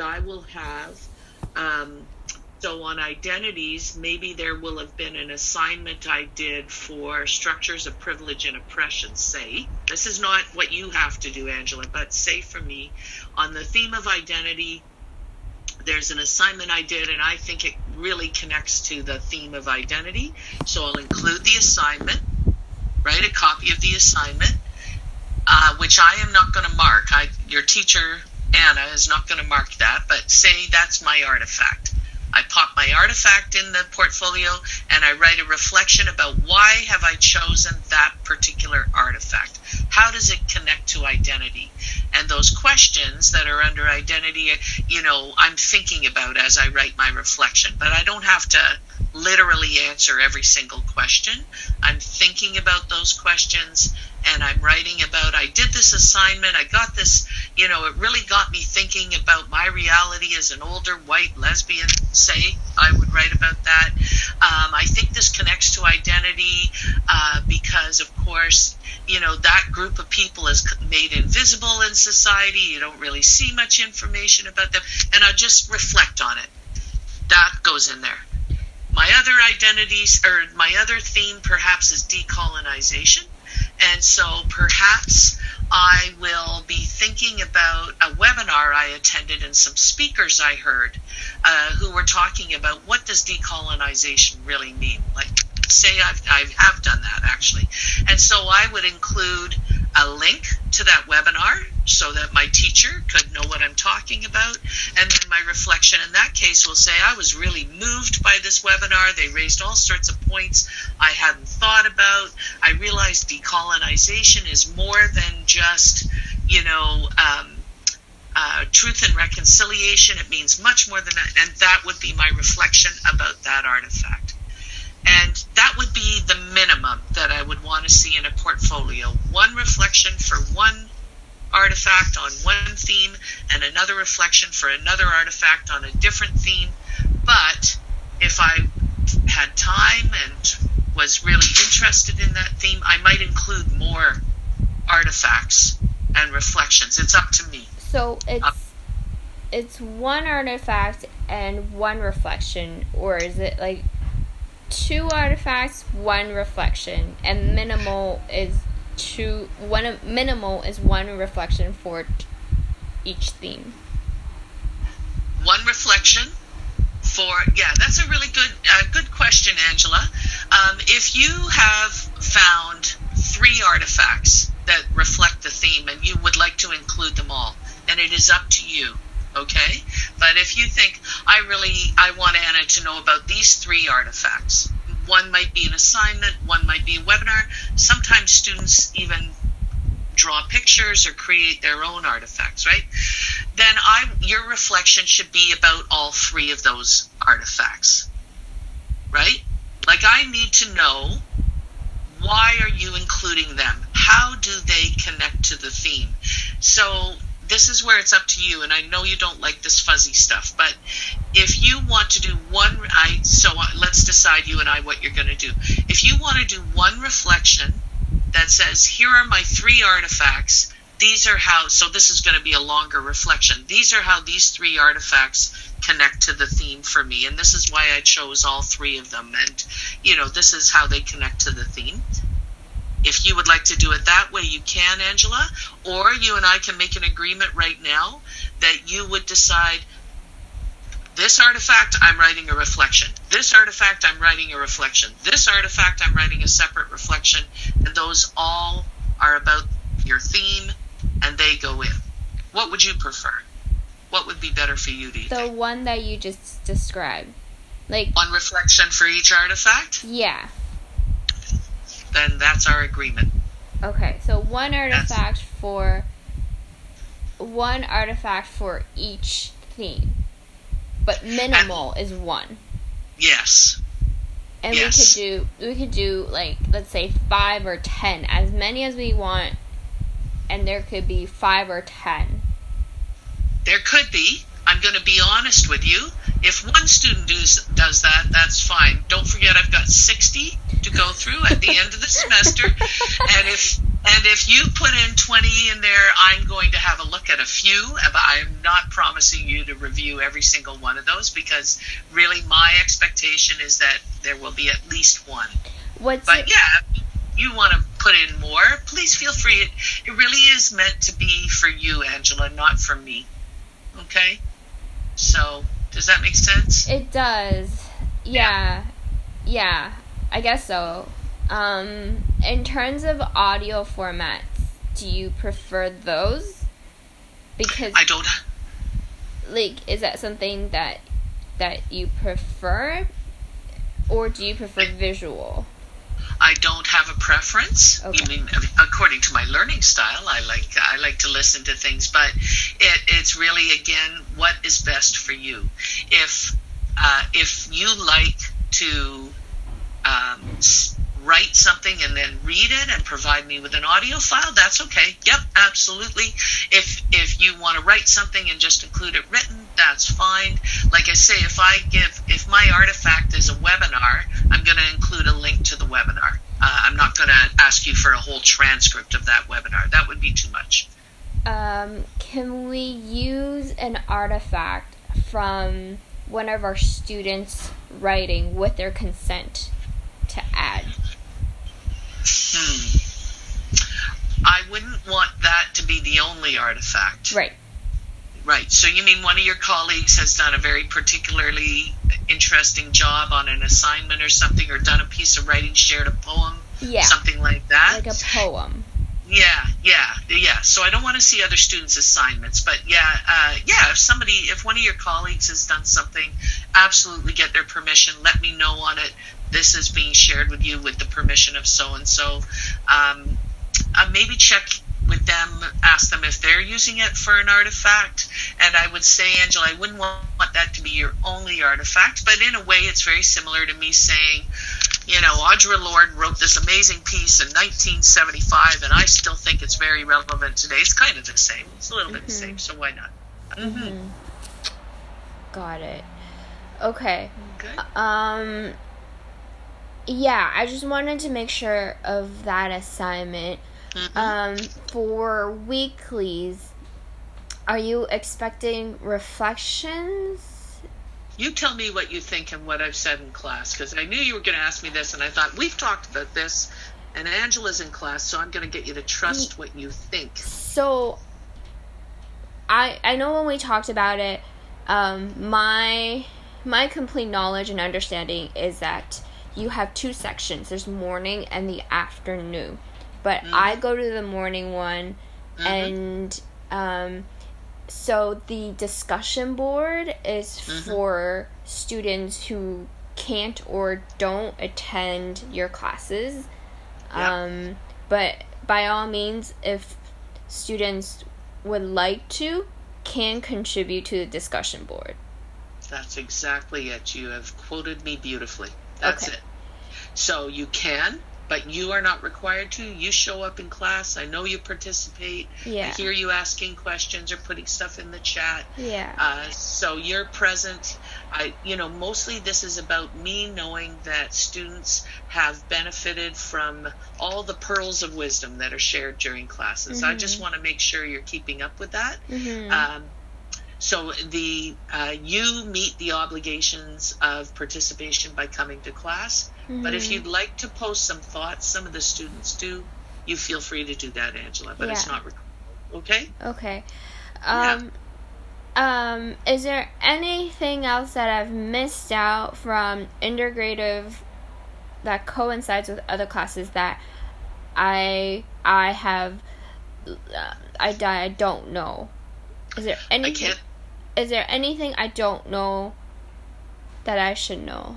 I will have. Um, so on identities, maybe there will have been an assignment I did for structures of privilege and oppression. Say, this is not what you have to do, Angela, but say for me, on the theme of identity, there's an assignment I did, and I think it really connects to the theme of identity. So I'll include the assignment, write a copy of the assignment, uh, which I am not going to mark. I, your teacher Anna is not going to mark that, but say that's my artifact. I pop my artifact in the portfolio and I write a reflection about why have I chosen that particular artifact? How does it connect to identity? And those questions that are under identity, you know, I'm thinking about as I write my reflection, but I don't have to literally answer every single question. I'm thinking about those questions and I'm writing about I did this assignment, I got this, you know, it really got me thinking about my reality as an older white lesbian, say, I would write about that. Um, I think this connects to identity uh, because, of course, you know, that group of people is made invisible in society. You don't really see much information about them. And I just reflect on it. That goes in there. My other identities, or my other theme perhaps is decolonization. And so perhaps I will be thinking about a webinar I attended and some speakers I heard uh, who were talking about what does decolonization really mean. Like, say I've, I have done that actually. And so I would include a link to that webinar so that my teacher could know what I'm talking about. And then my reflection in that case will say, I was really moved by this webinar. They raised all sorts of points I hadn't thought about. I realized decolonization is more than just, you know, um, uh, truth and reconciliation. It means much more than that. And that would be my reflection about that artifact. And that would be the minimum that I would want to see in a portfolio. One reflection for one artifact on one theme and another reflection for another artifact on a different theme. But if I had time and was really interested in that theme, I might include more artifacts and reflections. It's up to me. So it's uh, it's one artifact and one reflection, or is it like two artifacts, one reflection, and minimal is two one minimal is one reflection for each theme. One reflection for yeah, that's a really good uh, good question, Angela. Um, if you have found three artifacts that reflect the theme and you would like to include them all, and it is up to you okay but if you think i really i want anna to know about these three artifacts one might be an assignment, one might be a webinar. Sometimes students even draw pictures or create their own artifacts, right? Then I your reflection should be about all three of those artifacts. Right? Like I need to know why are you including them? How do they connect to the theme? So this is where it's up to you and i know you don't like this fuzzy stuff but if you want to do one i so let's decide you and i what you're going to do. If you want to do one reflection that says here are my three artifacts these are how so this is going to be a longer reflection. These are how these three artifacts connect to the theme for me and this is why i chose all three of them and you know this is how they connect to the theme if you would like to do it that way, you can, Angela, or you and I can make an agreement right now that you would decide this artifact, I'm writing a reflection. This artifact, I'm writing a reflection. This artifact, I'm writing a separate reflection. And those all are about your theme and they go in. What would you prefer? What would be better for you, to do The think? one that you just described. Like one reflection for each artifact? Yeah then that's our agreement. Okay, so one artifact for one artifact for each theme, but minimal and, is one. Yes. And yes. we could do we could do like let's say five or ten, as many as we want, and there could be five or ten. There could be. I'm going to be honest with you. If one student does, does that, that's fine. Don't forget, I've got 60 to go through at the end of the semester. And if And if you put in 20 in there, I'm going to have a look at a few, but I'm not promising you to review every single one of those because really my expectation is that there will be at least one. What's But it- yeah, you want to put in more, please feel free. It, it really is meant to be for you, Angela, not for me. Okay? So, does that make sense? It does. Yeah. Yeah. I guess so. Um in terms of audio formats, do you prefer those? Because I don't. like is that something that that you prefer or do you prefer visual? I don't have a preference. Okay. You mean according to my learning style? I like I like to listen to things, but it, it's really again what is best for you. If uh, if you like to um, write something and then read it and provide me with an audio file, that's okay. Yep, absolutely. If if you want to write something and just include it written, that's fine. Like I say, if I give if my artifact is a webinar, I'm going to include a link to the webinar. Uh, I'm not going to ask you for a whole transcript of that webinar. That would be too much. Um can we use an artifact from one of our students writing with their consent to add? Hmm. I wouldn't want that to be the only artifact. Right. Right. So you mean one of your colleagues has done a very particularly interesting job on an assignment or something, or done a piece of writing, shared a poem, Yeah. something like that? Like a poem. Yeah, yeah, yeah. So I don't want to see other students' assignments, but yeah, uh, yeah. If somebody, if one of your colleagues has done something, absolutely get their permission. Let me know on it. This is being shared with you with the permission of so and so. Um, uh, maybe check with them, ask them if they're using it for an artifact. And I would say, Angela, I wouldn't want, want that to be your only artifact, but in a way, it's very similar to me saying, you know, Audre Lorde wrote this amazing piece in 1975, and I still think it's very relevant today. It's kind of the same. It's a little bit the same, so why not? Mm-hmm. Got it. Okay. Okay. Um yeah, I just wanted to make sure of that assignment. Mhm. Um for weeklies, are you expecting reflections? You tell me what you think and what I've said in class, because I knew you were going to ask me this, and I thought we've talked about this, and Angela's in class, so I'm going to get you to trust what you think. So I I know when we talked about it, um, my my complete knowledge and understanding is that you have two sections. There's morning and the afternoon. But I go to the morning one Mhm. and um so the discussion board is Mhm. for students who can't or don't attend your classes. Yeah. Um, but by all means, if students would like to, can contribute to the discussion board. That's exactly it. You have quoted me beautifully. That's Okay. it. So you can, but you are not required to. You show up in class. I know you participate. Yeah. I hear you asking questions or putting stuff in the chat. Yeah. Uh, so you're present. I, you know, mostly this is about me knowing that students have benefited from all the pearls of wisdom that are shared during classes. I just want to make sure you're keeping up with that. Mhm. Um, so the uh, you meet the obligations of participation by coming to class. But if Mhm. you'd like to post some thoughts, some of the students do. You feel free to do that, Angela. But it's not required. okay. Okay. Yeah. Um um is there anything else that I've missed out from integrative that coincides with other classes that I I have uh, I I don't know? Is there I anything can't. Is there anything I don't know that I should know?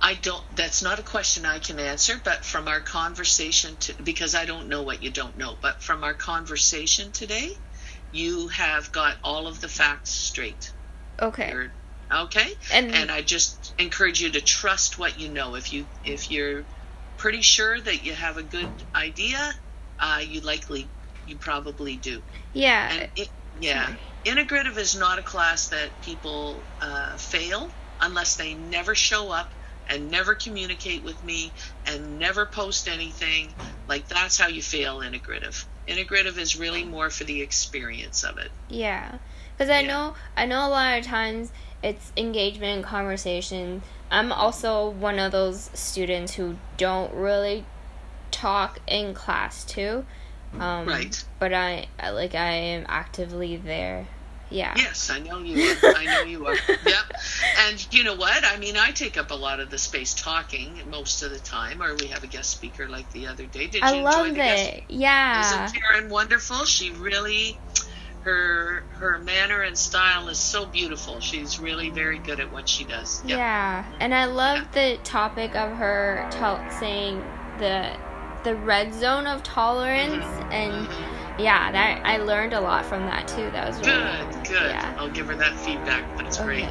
I don't. That's not a question I can answer. But from our conversation, to, because I don't know what you don't know. But from our conversation today, you have got all of the facts straight. Okay. You're- okay. And, and I just encourage you to trust what you know. If you if you're pretty sure that you have a good idea, uh, you likely you probably do. yeah. And it, yeah, Sorry. Integrative is not a class that people uh, fail unless they never show up, and never communicate with me and never post anything, like that's how you fail integrative. Integrative is really more for the experience of it. Yeah. Because I Yeah. know I know a lot of times it's engagement and conversation. I'm also one of those students who don't really talk in class too. Um, Right. But I I- like I am actively there. Yeah. Yes, I know you are. I know you are. Yep. And you know what? I mean, I take up a lot of the space talking most of the time, or we have a guest speaker like the other day. Did I you love enjoy the guest? it. Yeah. Isn't Karen wonderful? She really, her her manner and style is so beautiful. She's really very good at what she does. Yep. Yeah, and I love the topic of her tell saying the the red zone of tolerance, and yeah, that I learned a lot from that too. That was really Good, good. Yeah. I'll give her that feedback. That's great.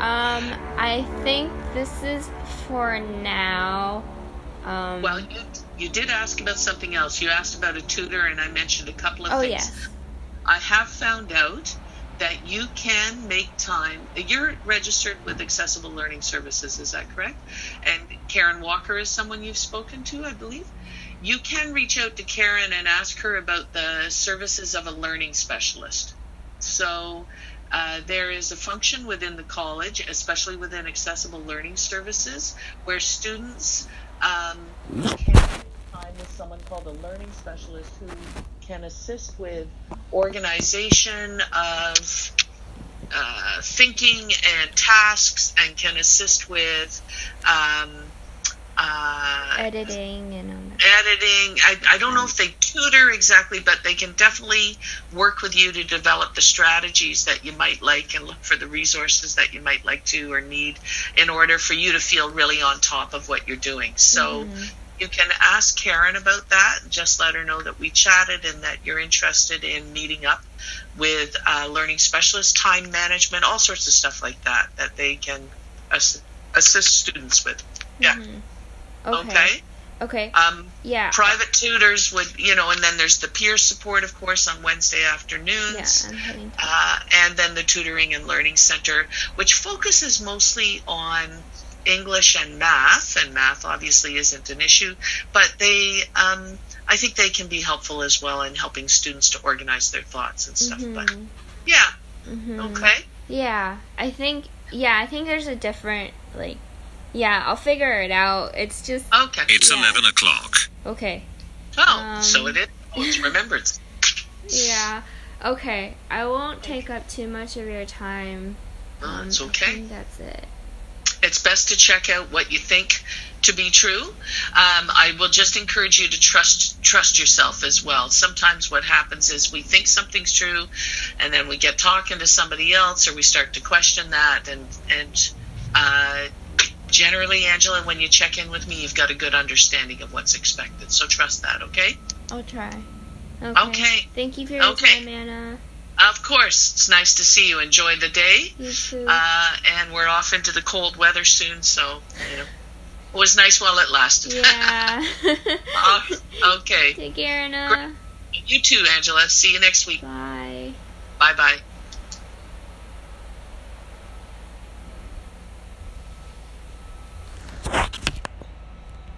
Um, I think this is for now. Um, Well, you, you did ask about something else. You asked about a tutor, and I mentioned a couple of oh things. yes, I have found out that you can make time. You're registered with Accessible Learning Services, is that correct? And Karen Walker is someone you've spoken to, I believe. You can reach out to Karen and ask her about the services of a learning specialist. So uh, there is a function within the college, especially within Accessible Learning Services, where students um, can with someone called a learning specialist who can assist with organization of uh, thinking and tasks and can assist with um, uh, editing and editing. I, I don't know if they tutor exactly, but they can definitely work with you to develop the strategies that you might like and look for the resources that you might like to or need in order for you to feel really on top of what you're doing. So mm-hmm. you can ask Karen about that. Just let her know that we chatted and that you're interested in meeting up with a learning specialist, time management, all sorts of stuff like that that they can ass- assist students with. Yeah. Mm-hmm. okay, Okay. Okay, Um, yeah, private tutors would you know and then there's the peer support of course on wednesday yeah, afternoons I'm heading. To, uh, and then the tutoring and learning center which focuses mostly on english and math and math obviously isn't an issue but they um, i think they can be helpful as well in helping students to organize their thoughts and stuff but Mhm, yeah. Mhm. okay. Yeah, I think yeah, I think there's a different like yeah, I'll figure it out. It's just okay It's Yeah. 11 o'clock. okay. oh so Um, it is oh, it's remembrance Yeah. Okay. I won't take up too much of your time. Oh, Um, it's I okay think that's it. it's best to check out what you think to be true. Um, I will just encourage you to trust trust yourself as well. Sometimes what happens is we think something's true, and then we get talking to somebody else, or we start to question that. And and uh, generally, Angela, when you check in with me, you've got a good understanding of what's expected. So trust that, okay? I'll try. Okay. Okay. Thank you for your Okay. time, Anna. Of course, it's nice to see you. Enjoy the day. You too. Uh, and we're off into the cold weather soon, so you know it was nice while it lasted. yeah. Uh, okay. Take care, Anna. You too, Angela. See you next week. Bye. Bye bye.